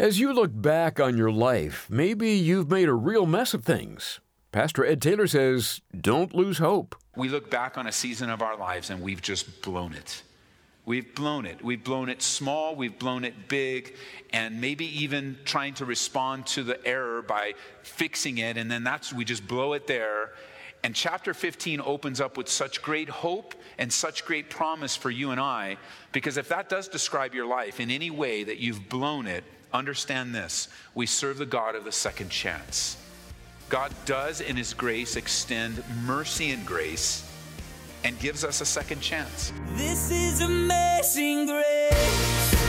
As you look back on your life, maybe you've made a real mess of things. Pastor Ed Taylor says, don't lose hope. We look back on a season of our lives and we've just blown it. We've blown it. We've blown it small, we've blown it big, and maybe even trying to respond to the error by fixing it, and then that's we just blow it there. And chapter 15 opens up with such great hope and such great promise for you and I, because if that does describe your life in any way that you've blown it, understand this we serve the God of the second chance. God does, in His grace, extend mercy and grace and gives us a second chance. This is amazing grace.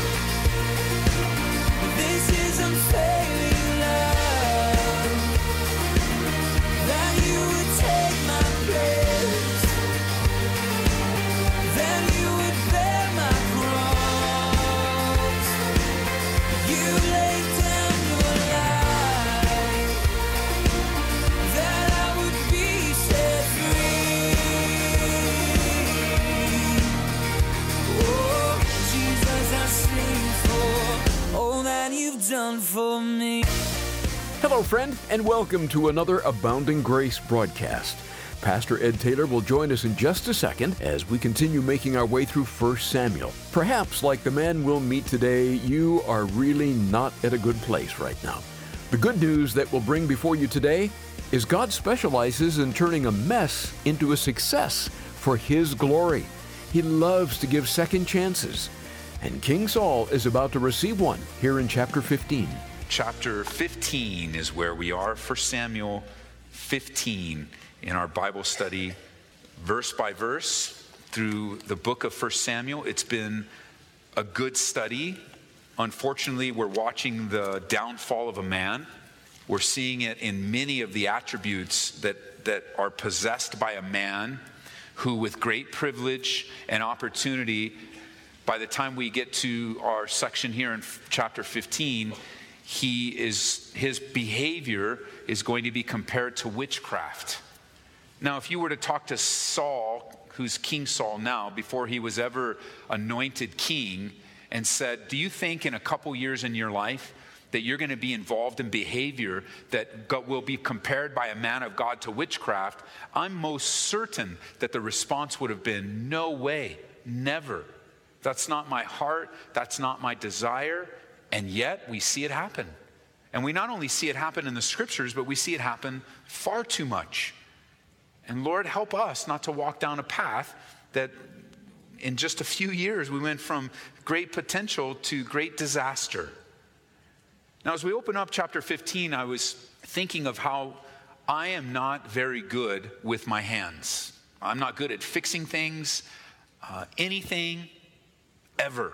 And welcome to another Abounding Grace broadcast. Pastor Ed Taylor will join us in just a second as we continue making our way through 1 Samuel. Perhaps, like the man we'll meet today, you are really not at a good place right now. The good news that we'll bring before you today is God specializes in turning a mess into a success for His glory. He loves to give second chances, and King Saul is about to receive one here in chapter 15. Chapter 15 is where we are, 1 Samuel 15 in our Bible study, verse by verse, through the book of 1 Samuel. It's been a good study. Unfortunately, we're watching the downfall of a man. We're seeing it in many of the attributes that, that are possessed by a man who, with great privilege and opportunity, by the time we get to our section here in chapter 15, he is, his behavior is going to be compared to witchcraft. Now, if you were to talk to Saul, who's King Saul now, before he was ever anointed king, and said, Do you think in a couple years in your life that you're going to be involved in behavior that will be compared by a man of God to witchcraft? I'm most certain that the response would have been, No way, never. That's not my heart, that's not my desire. And yet we see it happen. And we not only see it happen in the scriptures, but we see it happen far too much. And Lord, help us not to walk down a path that in just a few years we went from great potential to great disaster. Now, as we open up chapter 15, I was thinking of how I am not very good with my hands. I'm not good at fixing things, uh, anything, ever.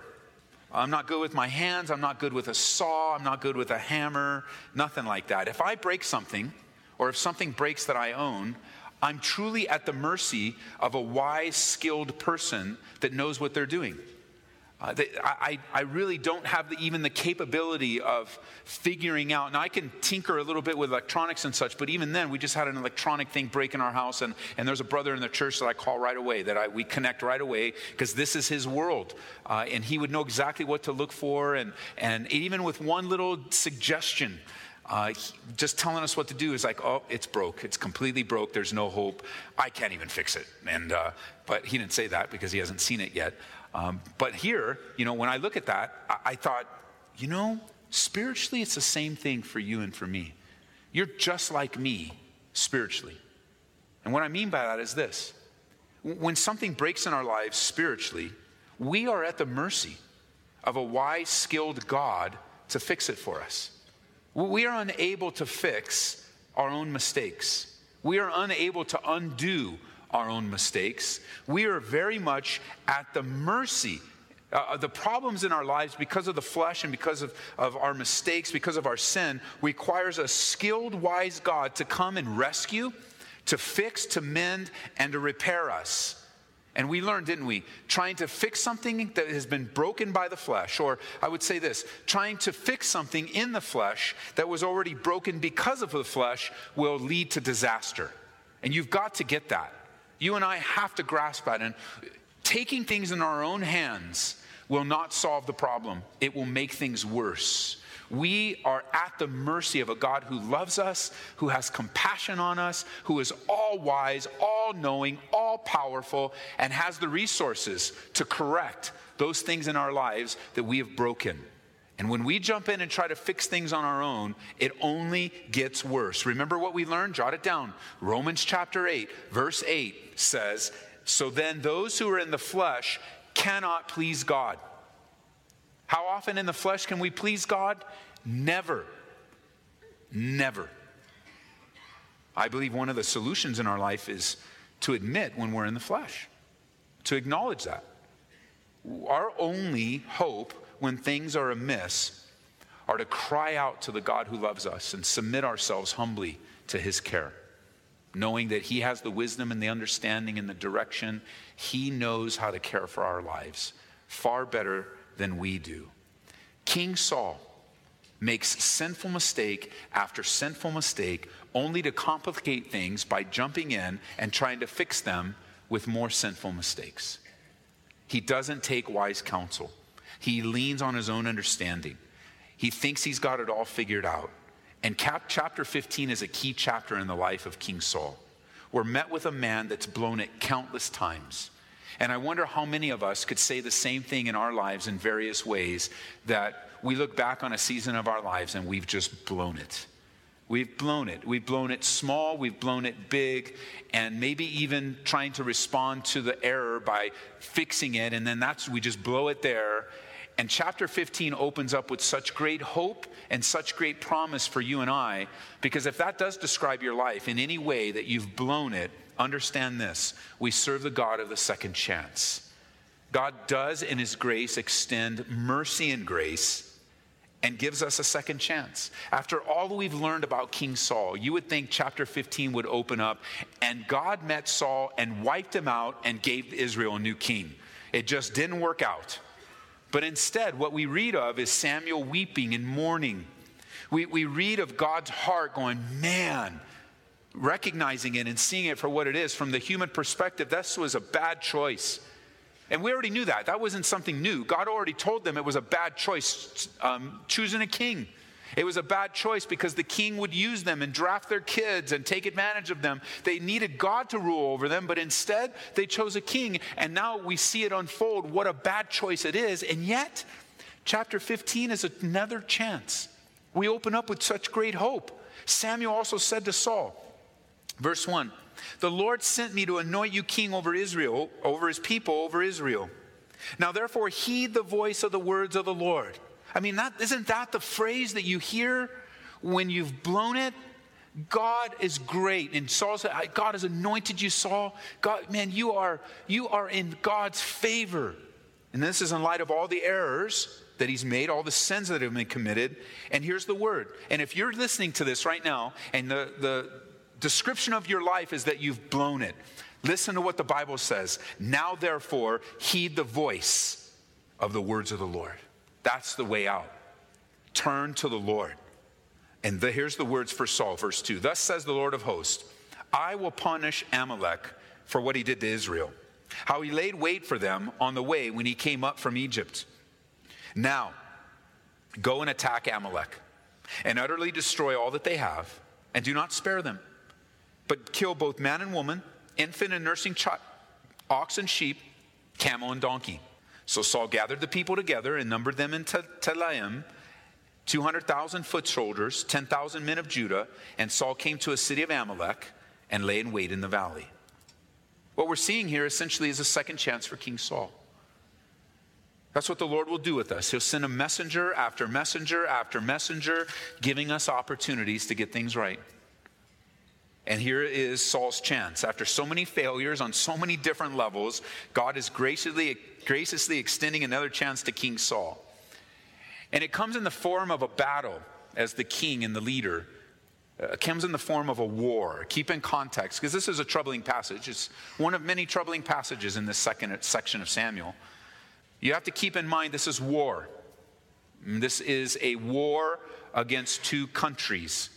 I'm not good with my hands. I'm not good with a saw. I'm not good with a hammer. Nothing like that. If I break something, or if something breaks that I own, I'm truly at the mercy of a wise, skilled person that knows what they're doing. Uh, they, I, I really don't have the, even the capability of figuring out. Now, I can tinker a little bit with electronics and such, but even then, we just had an electronic thing break in our house, and, and there's a brother in the church that I call right away, that I, we connect right away, because this is his world. Uh, and he would know exactly what to look for, and, and even with one little suggestion, uh, just telling us what to do is like, oh, it's broke. It's completely broke. There's no hope. I can't even fix it. And uh, but he didn't say that because he hasn't seen it yet. Um, but here, you know, when I look at that, I, I thought, you know, spiritually, it's the same thing for you and for me. You're just like me spiritually. And what I mean by that is this when something breaks in our lives spiritually, we are at the mercy of a wise, skilled God to fix it for us. We are unable to fix our own mistakes. We are unable to undo our own mistakes. We are very much at the mercy. Uh, the problems in our lives because of the flesh and because of, of our mistakes, because of our sin, requires a skilled, wise God to come and rescue, to fix, to mend, and to repair us. And we learned, didn't we? Trying to fix something that has been broken by the flesh, or I would say this trying to fix something in the flesh that was already broken because of the flesh will lead to disaster. And you've got to get that. You and I have to grasp that. And taking things in our own hands will not solve the problem, it will make things worse. We are at the mercy of a God who loves us, who has compassion on us, who is all wise, all knowing, all powerful, and has the resources to correct those things in our lives that we have broken. And when we jump in and try to fix things on our own, it only gets worse. Remember what we learned? Jot it down. Romans chapter 8, verse 8 says, So then those who are in the flesh cannot please God. How often in the flesh can we please God? Never. Never. I believe one of the solutions in our life is to admit when we're in the flesh, to acknowledge that. Our only hope when things are amiss are to cry out to the God who loves us and submit ourselves humbly to his care, knowing that he has the wisdom and the understanding and the direction. He knows how to care for our lives far better than we do. King Saul makes sinful mistake after sinful mistake only to complicate things by jumping in and trying to fix them with more sinful mistakes. He doesn't take wise counsel. He leans on his own understanding. He thinks he's got it all figured out. And cap- chapter 15 is a key chapter in the life of King Saul. We're met with a man that's blown it countless times. And I wonder how many of us could say the same thing in our lives in various ways that we look back on a season of our lives and we've just blown it. We've blown it. We've blown it small, we've blown it big, and maybe even trying to respond to the error by fixing it, and then that's we just blow it there and chapter 15 opens up with such great hope and such great promise for you and I, because if that does describe your life in any way that you've blown it, understand this we serve the God of the second chance. God does, in His grace, extend mercy and grace and gives us a second chance. After all we've learned about King Saul, you would think chapter 15 would open up and God met Saul and wiped him out and gave Israel a new king. It just didn't work out. But instead, what we read of is Samuel weeping and mourning. We, we read of God's heart going, man, recognizing it and seeing it for what it is. From the human perspective, this was a bad choice. And we already knew that. That wasn't something new. God already told them it was a bad choice um, choosing a king. It was a bad choice because the king would use them and draft their kids and take advantage of them. They needed God to rule over them, but instead they chose a king. And now we see it unfold what a bad choice it is. And yet, chapter 15 is another chance. We open up with such great hope. Samuel also said to Saul, verse 1 The Lord sent me to anoint you king over Israel, over his people, over Israel. Now, therefore, heed the voice of the words of the Lord. I mean, that, isn't that the phrase that you hear when you've blown it? God is great. And Saul said, God has anointed you, Saul. God, man, you are, you are in God's favor. And this is in light of all the errors that he's made, all the sins that have been committed. And here's the word. And if you're listening to this right now, and the, the description of your life is that you've blown it, listen to what the Bible says. Now, therefore, heed the voice of the words of the Lord. That's the way out. Turn to the Lord. And the, here's the words for Saul, verse 2. Thus says the Lord of hosts I will punish Amalek for what he did to Israel, how he laid wait for them on the way when he came up from Egypt. Now, go and attack Amalek and utterly destroy all that they have, and do not spare them, but kill both man and woman, infant and nursing child, ox and sheep, camel and donkey. So Saul gathered the people together and numbered them in Telaim, 200,000 foot soldiers, 10,000 men of Judah, and Saul came to a city of Amalek and lay in wait in the valley. What we're seeing here essentially is a second chance for King Saul. That's what the Lord will do with us. He'll send a messenger after messenger after messenger, giving us opportunities to get things right. And here is Saul's chance. After so many failures on so many different levels, God is graciously, graciously extending another chance to King Saul. And it comes in the form of a battle as the king and the leader. Uh, it comes in the form of a war. Keep in context, because this is a troubling passage. It's one of many troubling passages in this second section of Samuel. You have to keep in mind this is war. This is a war against two countries.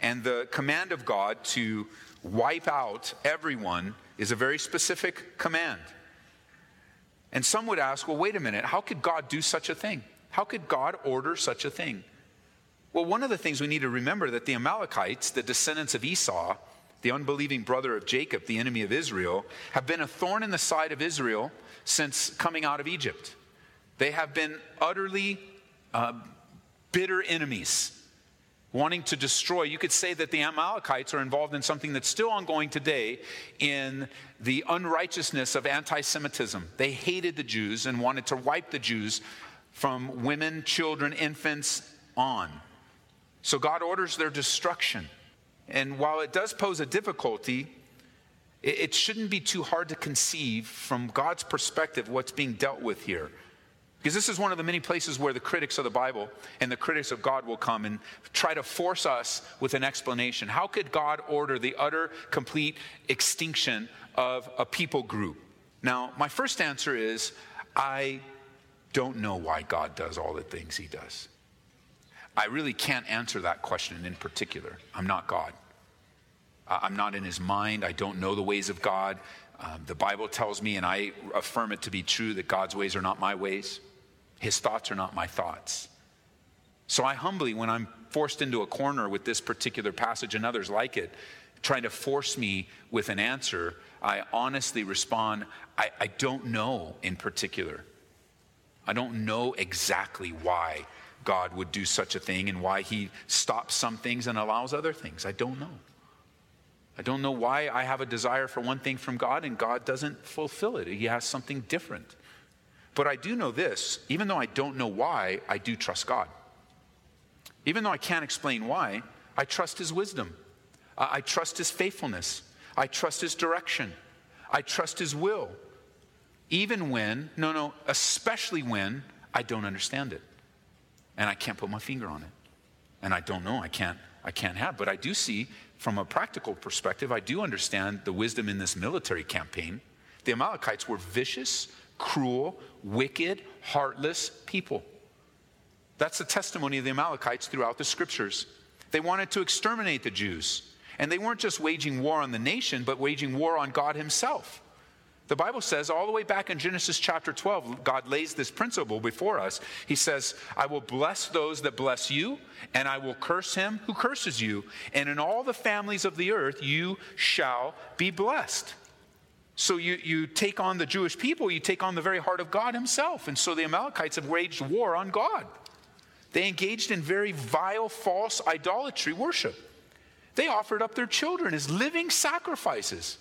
And the command of God to wipe out everyone is a very specific command. And some would ask, well, wait a minute, how could God do such a thing? How could God order such a thing? Well, one of the things we need to remember that the Amalekites, the descendants of Esau, the unbelieving brother of Jacob, the enemy of Israel, have been a thorn in the side of Israel since coming out of Egypt. They have been utterly uh, bitter enemies, wanting to destroy. You could say that the Amalekites are involved in something that's still ongoing today in the unrighteousness of anti Semitism. They hated the Jews and wanted to wipe the Jews from women, children, infants on. So God orders their destruction. And while it does pose a difficulty, it shouldn't be too hard to conceive from God's perspective what's being dealt with here. Because this is one of the many places where the critics of the Bible and the critics of God will come and try to force us with an explanation. How could God order the utter, complete extinction of a people group? Now, my first answer is I don't know why God does all the things he does. I really can't answer that question in particular. I'm not God. I'm not in his mind. I don't know the ways of God. Um, the Bible tells me, and I affirm it to be true, that God's ways are not my ways. His thoughts are not my thoughts. So I humbly, when I'm forced into a corner with this particular passage and others like it, trying to force me with an answer, I honestly respond, I, I don't know in particular. I don't know exactly why God would do such a thing and why he stops some things and allows other things. I don't know. I don't know why I have a desire for one thing from God and God doesn't fulfill it. He has something different. But I do know this even though I don't know why, I do trust God. Even though I can't explain why, I trust His wisdom. I trust His faithfulness. I trust His direction. I trust His will. Even when, no, no, especially when I don't understand it and I can't put my finger on it. And I don't know, I can't, I can't have. But I do see, from a practical perspective, I do understand the wisdom in this military campaign. The Amalekites were vicious, cruel, wicked, heartless people. That's the testimony of the Amalekites throughout the scriptures. They wanted to exterminate the Jews. And they weren't just waging war on the nation, but waging war on God Himself. The Bible says, all the way back in Genesis chapter 12, God lays this principle before us. He says, I will bless those that bless you, and I will curse him who curses you. And in all the families of the earth, you shall be blessed. So you, you take on the Jewish people, you take on the very heart of God himself. And so the Amalekites have waged war on God. They engaged in very vile, false idolatry worship. They offered up their children as living sacrifices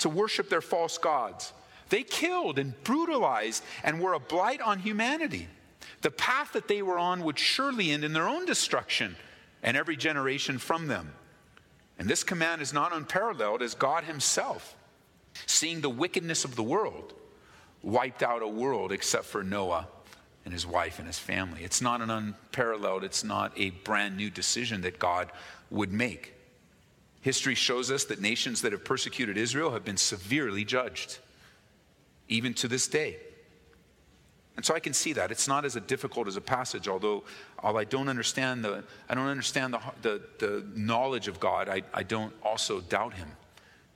to worship their false gods. They killed and brutalized and were a blight on humanity. The path that they were on would surely end in their own destruction and every generation from them. And this command is not unparalleled as God Himself, seeing the wickedness of the world, wiped out a world except for Noah and his wife and his family. It's not an unparalleled, it's not a brand new decision that God would make. History shows us that nations that have persecuted Israel have been severely judged, even to this day. And so I can see that. It's not as difficult as a passage, although, although I don't understand the, I don't understand the, the, the knowledge of God, I, I don't also doubt him.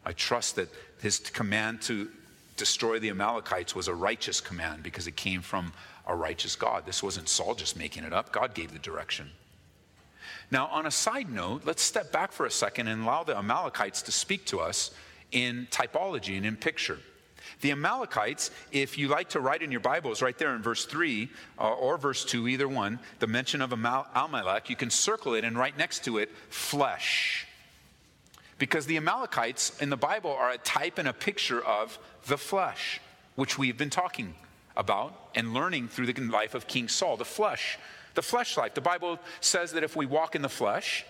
I trust that his command to destroy the Amalekites was a righteous command because it came from a righteous God. This wasn't Saul just making it up, God gave the direction. Now, on a side note, let's step back for a second and allow the Amalekites to speak to us in typology and in picture. The Amalekites, if you like to write in your Bibles, right there in verse 3 uh, or verse 2, either one, the mention of Amal- Amalek, you can circle it and right next to it, flesh. Because the Amalekites in the Bible are a type and a picture of the flesh, which we've been talking about and learning through the life of King Saul. The flesh the flesh life. The Bible says that if we walk in the flesh,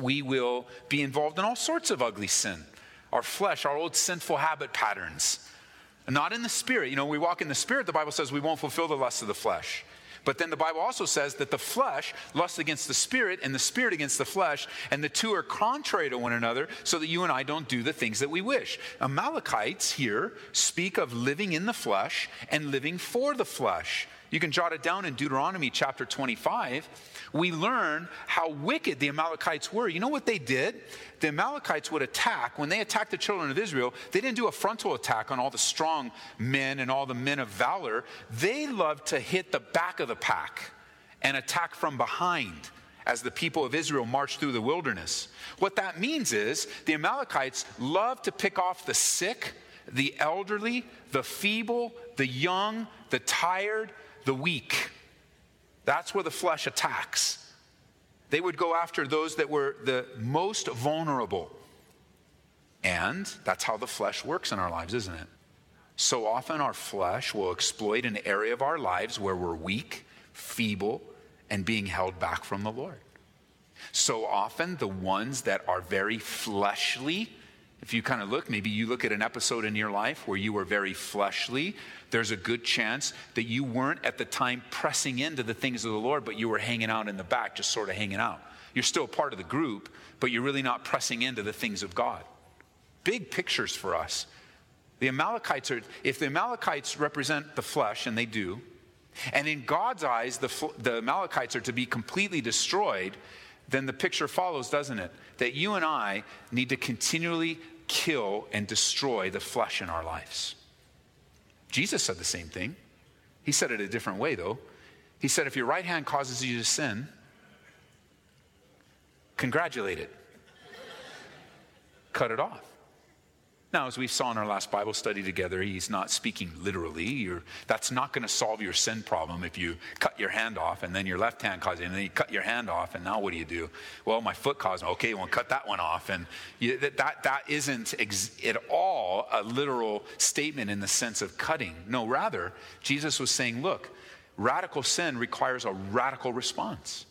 we will be involved in all sorts of ugly sin. Our flesh, our old sinful habit patterns. Not in the spirit. You know, when we walk in the spirit, the Bible says we won't fulfill the lusts of the flesh. But then the Bible also says that the flesh lusts against the spirit and the spirit against the flesh, and the two are contrary to one another, so that you and I don't do the things that we wish. Amalekites here speak of living in the flesh and living for the flesh. You can jot it down in Deuteronomy chapter 25. We learn how wicked the Amalekites were. You know what they did? The Amalekites would attack. When they attacked the children of Israel, they didn't do a frontal attack on all the strong men and all the men of valor. They loved to hit the back of the pack and attack from behind as the people of Israel marched through the wilderness. What that means is the Amalekites loved to pick off the sick, the elderly, the feeble, the young, the tired, the weak. That's where the flesh attacks. They would go after those that were the most vulnerable. And that's how the flesh works in our lives, isn't it? So often our flesh will exploit an area of our lives where we're weak, feeble, and being held back from the Lord. So often the ones that are very fleshly, if you kind of look, maybe you look at an episode in your life where you were very fleshly, there's a good chance that you weren't at the time pressing into the things of the Lord, but you were hanging out in the back, just sort of hanging out. You're still part of the group, but you're really not pressing into the things of God. Big pictures for us. The Amalekites are, if the Amalekites represent the flesh, and they do, and in God's eyes, the, the Amalekites are to be completely destroyed, then the picture follows, doesn't it? That you and I need to continually kill and destroy the flesh in our lives. Jesus said the same thing. He said it a different way, though. He said, if your right hand causes you to sin, congratulate it, cut it off. Now, as we saw in our last Bible study together, he's not speaking literally. You're, that's not going to solve your sin problem if you cut your hand off and then your left hand causes it, and then you cut your hand off, and now what do you do? Well, my foot caused me. Okay, well, cut that one off. And you, that, that, that isn't ex- at all a literal statement in the sense of cutting. No, rather, Jesus was saying, look, radical sin requires a radical response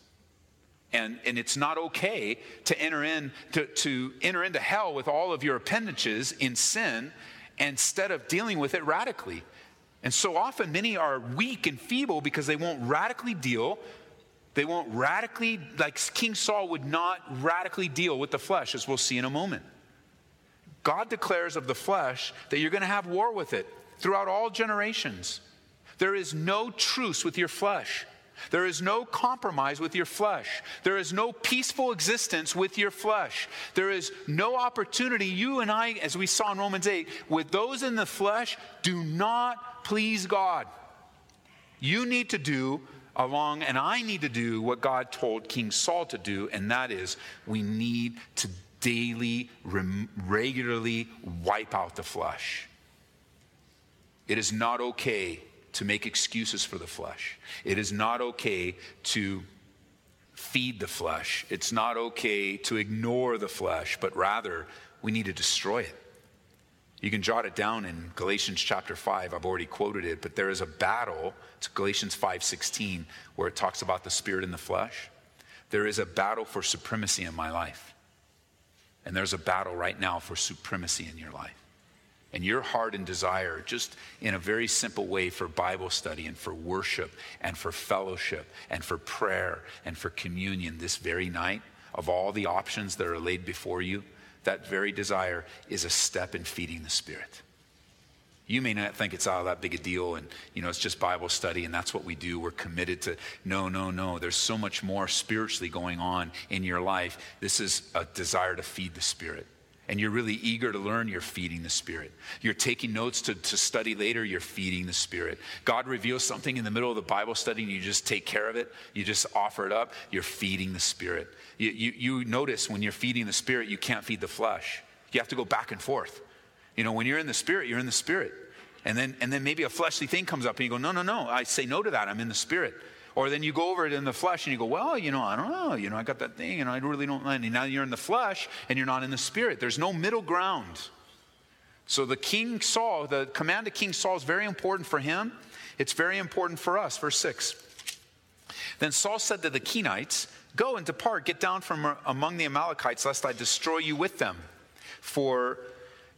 and, and it's not okay to enter in to, to enter into hell with all of your appendages in sin instead of dealing with it radically. And so often many are weak and feeble because they won't radically deal. They won't radically like king saul would not radically deal with the flesh as we'll see in a moment. God declares of the flesh that you're going to have war with it throughout all generations. There is no truce with your flesh there is no compromise with your flesh. There is no peaceful existence with your flesh. There is no opportunity. You and I, as we saw in Romans 8, with those in the flesh, do not please God. You need to do along, and I need to do what God told King Saul to do, and that is we need to daily, regularly wipe out the flesh. It is not okay to make excuses for the flesh. It is not okay to feed the flesh. It's not okay to ignore the flesh, but rather we need to destroy it. You can jot it down in Galatians chapter 5. I've already quoted it, but there is a battle. It's Galatians 5:16 where it talks about the spirit and the flesh. There is a battle for supremacy in my life. And there's a battle right now for supremacy in your life and your heart and desire, just in a very simple way, for Bible study and for worship and for fellowship and for prayer and for communion this very night, of all the options that are laid before you, that very desire is a step in feeding the Spirit. You may not think it's all that big a deal and you know it's just Bible study and that's what we do. We're committed to no, no, no. There's so much more spiritually going on in your life. This is a desire to feed the Spirit and you're really eager to learn, you're feeding the Spirit. You're taking notes to, to study later, you're feeding the Spirit. God reveals something in the middle of the Bible study and you just take care of it, you just offer it up, you're feeding the Spirit. You, you, you notice when you're feeding the Spirit, you can't feed the flesh. You have to go back and forth. You know, when you're in the Spirit, you're in the Spirit. And then, and then maybe a fleshly thing comes up and you go, no, no, no, I say no to that, I'm in the Spirit. Or then you go over it in the flesh and you go, well, you know, I don't know. You know, I got that thing and I really don't And now you're in the flesh and you're not in the spirit. There's no middle ground. So the King Saul, the command of King Saul is very important for him. It's very important for us. Verse 6. Then Saul said to the Kenites, Go and depart, get down from among the Amalekites, lest I destroy you with them. For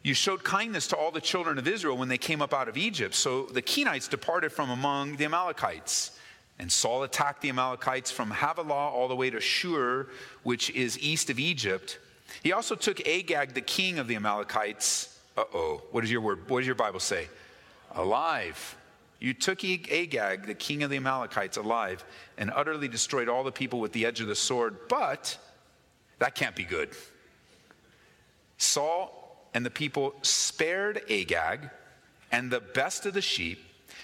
you showed kindness to all the children of Israel when they came up out of Egypt. So the Kenites departed from among the Amalekites. And Saul attacked the Amalekites from Havilah all the way to Shur, which is east of Egypt. He also took Agag, the king of the Amalekites. Uh oh. What does your word? What does your Bible say? Alive. You took Agag, the king of the Amalekites, alive, and utterly destroyed all the people with the edge of the sword. But that can't be good. Saul and the people spared Agag and the best of the sheep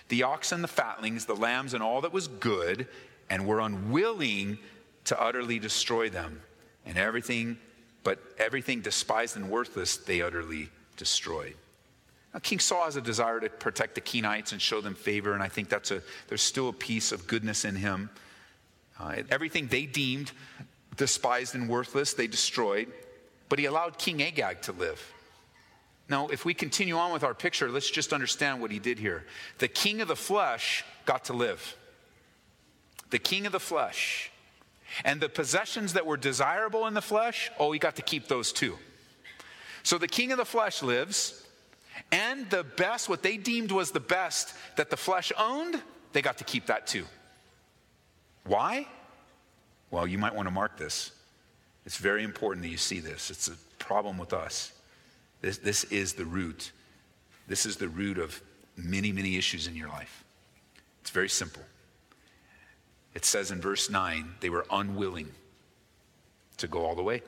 the oxen, the fatlings, the lambs, and all that was good, and were unwilling to utterly destroy them, and everything, but everything despised and worthless, they utterly destroyed. Now, King Saul has a desire to protect the Kenites and show them favor, and I think that's a, there's still a piece of goodness in him. Uh, everything they deemed despised and worthless, they destroyed, but he allowed King Agag to live. Now, if we continue on with our picture, let's just understand what he did here. The king of the flesh got to live. The king of the flesh. And the possessions that were desirable in the flesh, oh, he got to keep those too. So the king of the flesh lives, and the best, what they deemed was the best that the flesh owned, they got to keep that too. Why? Well, you might want to mark this. It's very important that you see this. It's a problem with us. This, this is the root. This is the root of many, many issues in your life. It's very simple. It says in verse 9, they were unwilling to go all the way.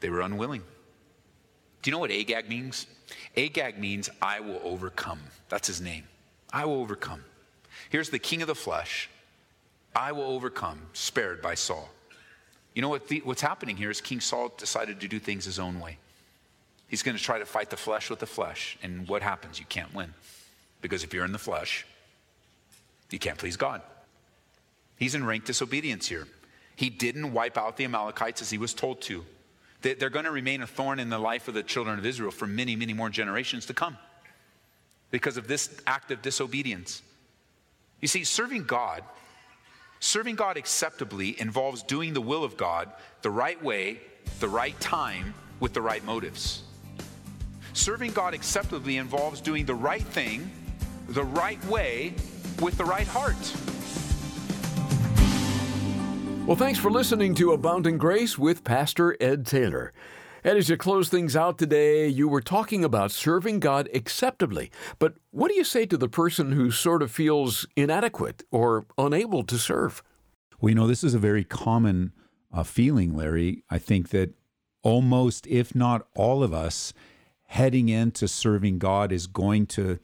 They were unwilling. Do you know what Agag means? Agag means, I will overcome. That's his name. I will overcome. Here's the king of the flesh. I will overcome, spared by Saul. You know what the, what's happening here is King Saul decided to do things his own way. He's going to try to fight the flesh with the flesh. And what happens? You can't win. Because if you're in the flesh, you can't please God. He's in rank disobedience here. He didn't wipe out the Amalekites as he was told to. They're going to remain a thorn in the life of the children of Israel for many, many more generations to come because of this act of disobedience. You see, serving God, serving God acceptably involves doing the will of God the right way, the right time, with the right motives. Serving God acceptably involves doing the right thing, the right way, with the right heart. Well, thanks for listening to Abounding Grace with Pastor Ed Taylor. And as you close things out today, you were talking about serving God acceptably. But what do you say to the person who sort of feels inadequate or unable to serve? Well, you know, this is a very common uh, feeling, Larry. I think that almost, if not all of us, heading into serving God is going to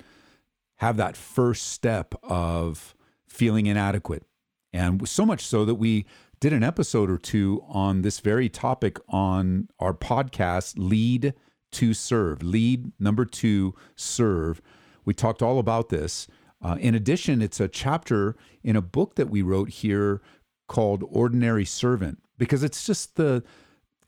have that first step of feeling inadequate. And so much so that we did an episode or two on this very topic on our podcast, Lead to Serve. Lead number two, serve. We talked all about this. Uh, in addition, it's a chapter in a book that we wrote here called Ordinary Servant, because it's just the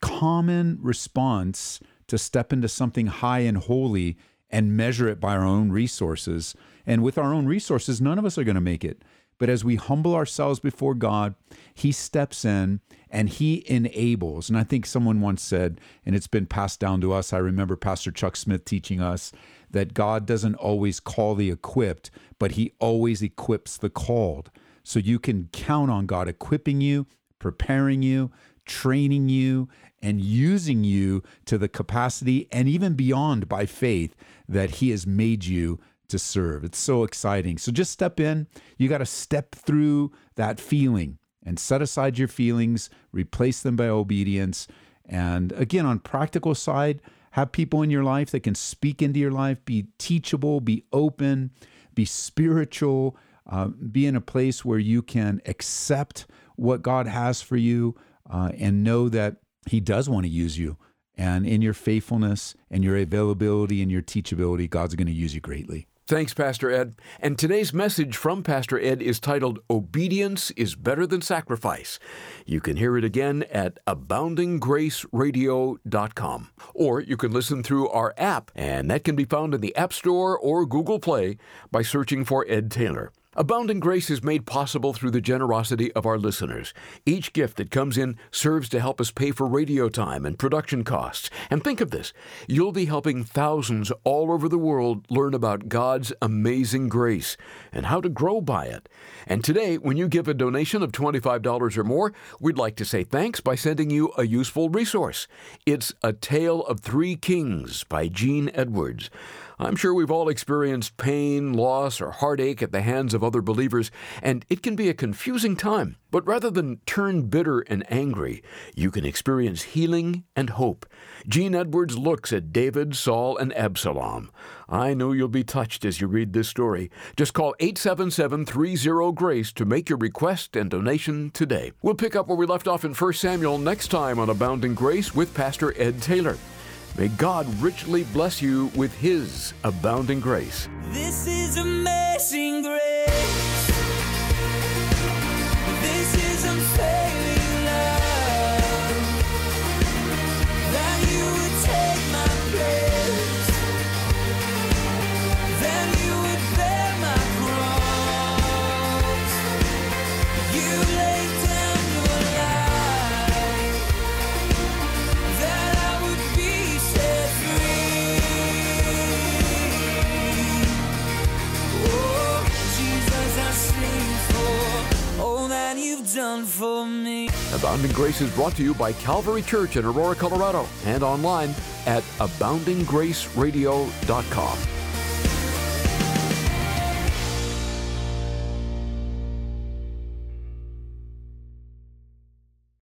common response to step into something high and holy and measure it by our own resources. And with our own resources, none of us are going to make it. But as we humble ourselves before God, He steps in and He enables. And I think someone once said, and it's been passed down to us, I remember Pastor Chuck Smith teaching us that God doesn't always call the equipped, but He always equips the called. So you can count on God equipping you, preparing you, training you, and using you to the capacity and even beyond by faith that He has made you to serve. It's so exciting. So just step in. You got to step through that feeling and set aside your feelings, replace them by obedience. And again, on practical side, have people in your life that can speak into your life, be teachable, be open, be spiritual, uh, be in a place where you can accept what God has for you uh, and know that He does want to use you. And in your faithfulness and your availability and your teachability, God's going to use you greatly. Thanks, Pastor Ed. And today's message from Pastor Ed is titled Obedience is Better Than Sacrifice. You can hear it again at aboundinggraceradio.com. Or you can listen through our app, and that can be found in the App Store or Google Play by searching for Ed Taylor. Abounding Grace is made possible through the generosity of our listeners. Each gift that comes in serves to help us pay for radio time and production costs. And think of this you'll be helping thousands all over the world learn about God's amazing grace and how to grow by it. And today, when you give a donation of $25 or more, we'd like to say thanks by sending you a useful resource. It's A Tale of Three Kings by Gene Edwards. I'm sure we've all experienced pain, loss, or heartache at the hands of other believers, and it can be a confusing time. But rather than turn bitter and angry, you can experience healing and hope. Gene Edwards looks at David, Saul, and Absalom. I know you'll be touched as you read this story. Just call 877 30 Grace to make your request and donation today. We'll pick up where we left off in 1 Samuel next time on Abounding Grace with Pastor Ed Taylor. May God richly bless you with His abounding grace. This is amazing grace. Abounding Grace is brought to you by Calvary Church in Aurora, Colorado, and online at aboundinggraceradio.com.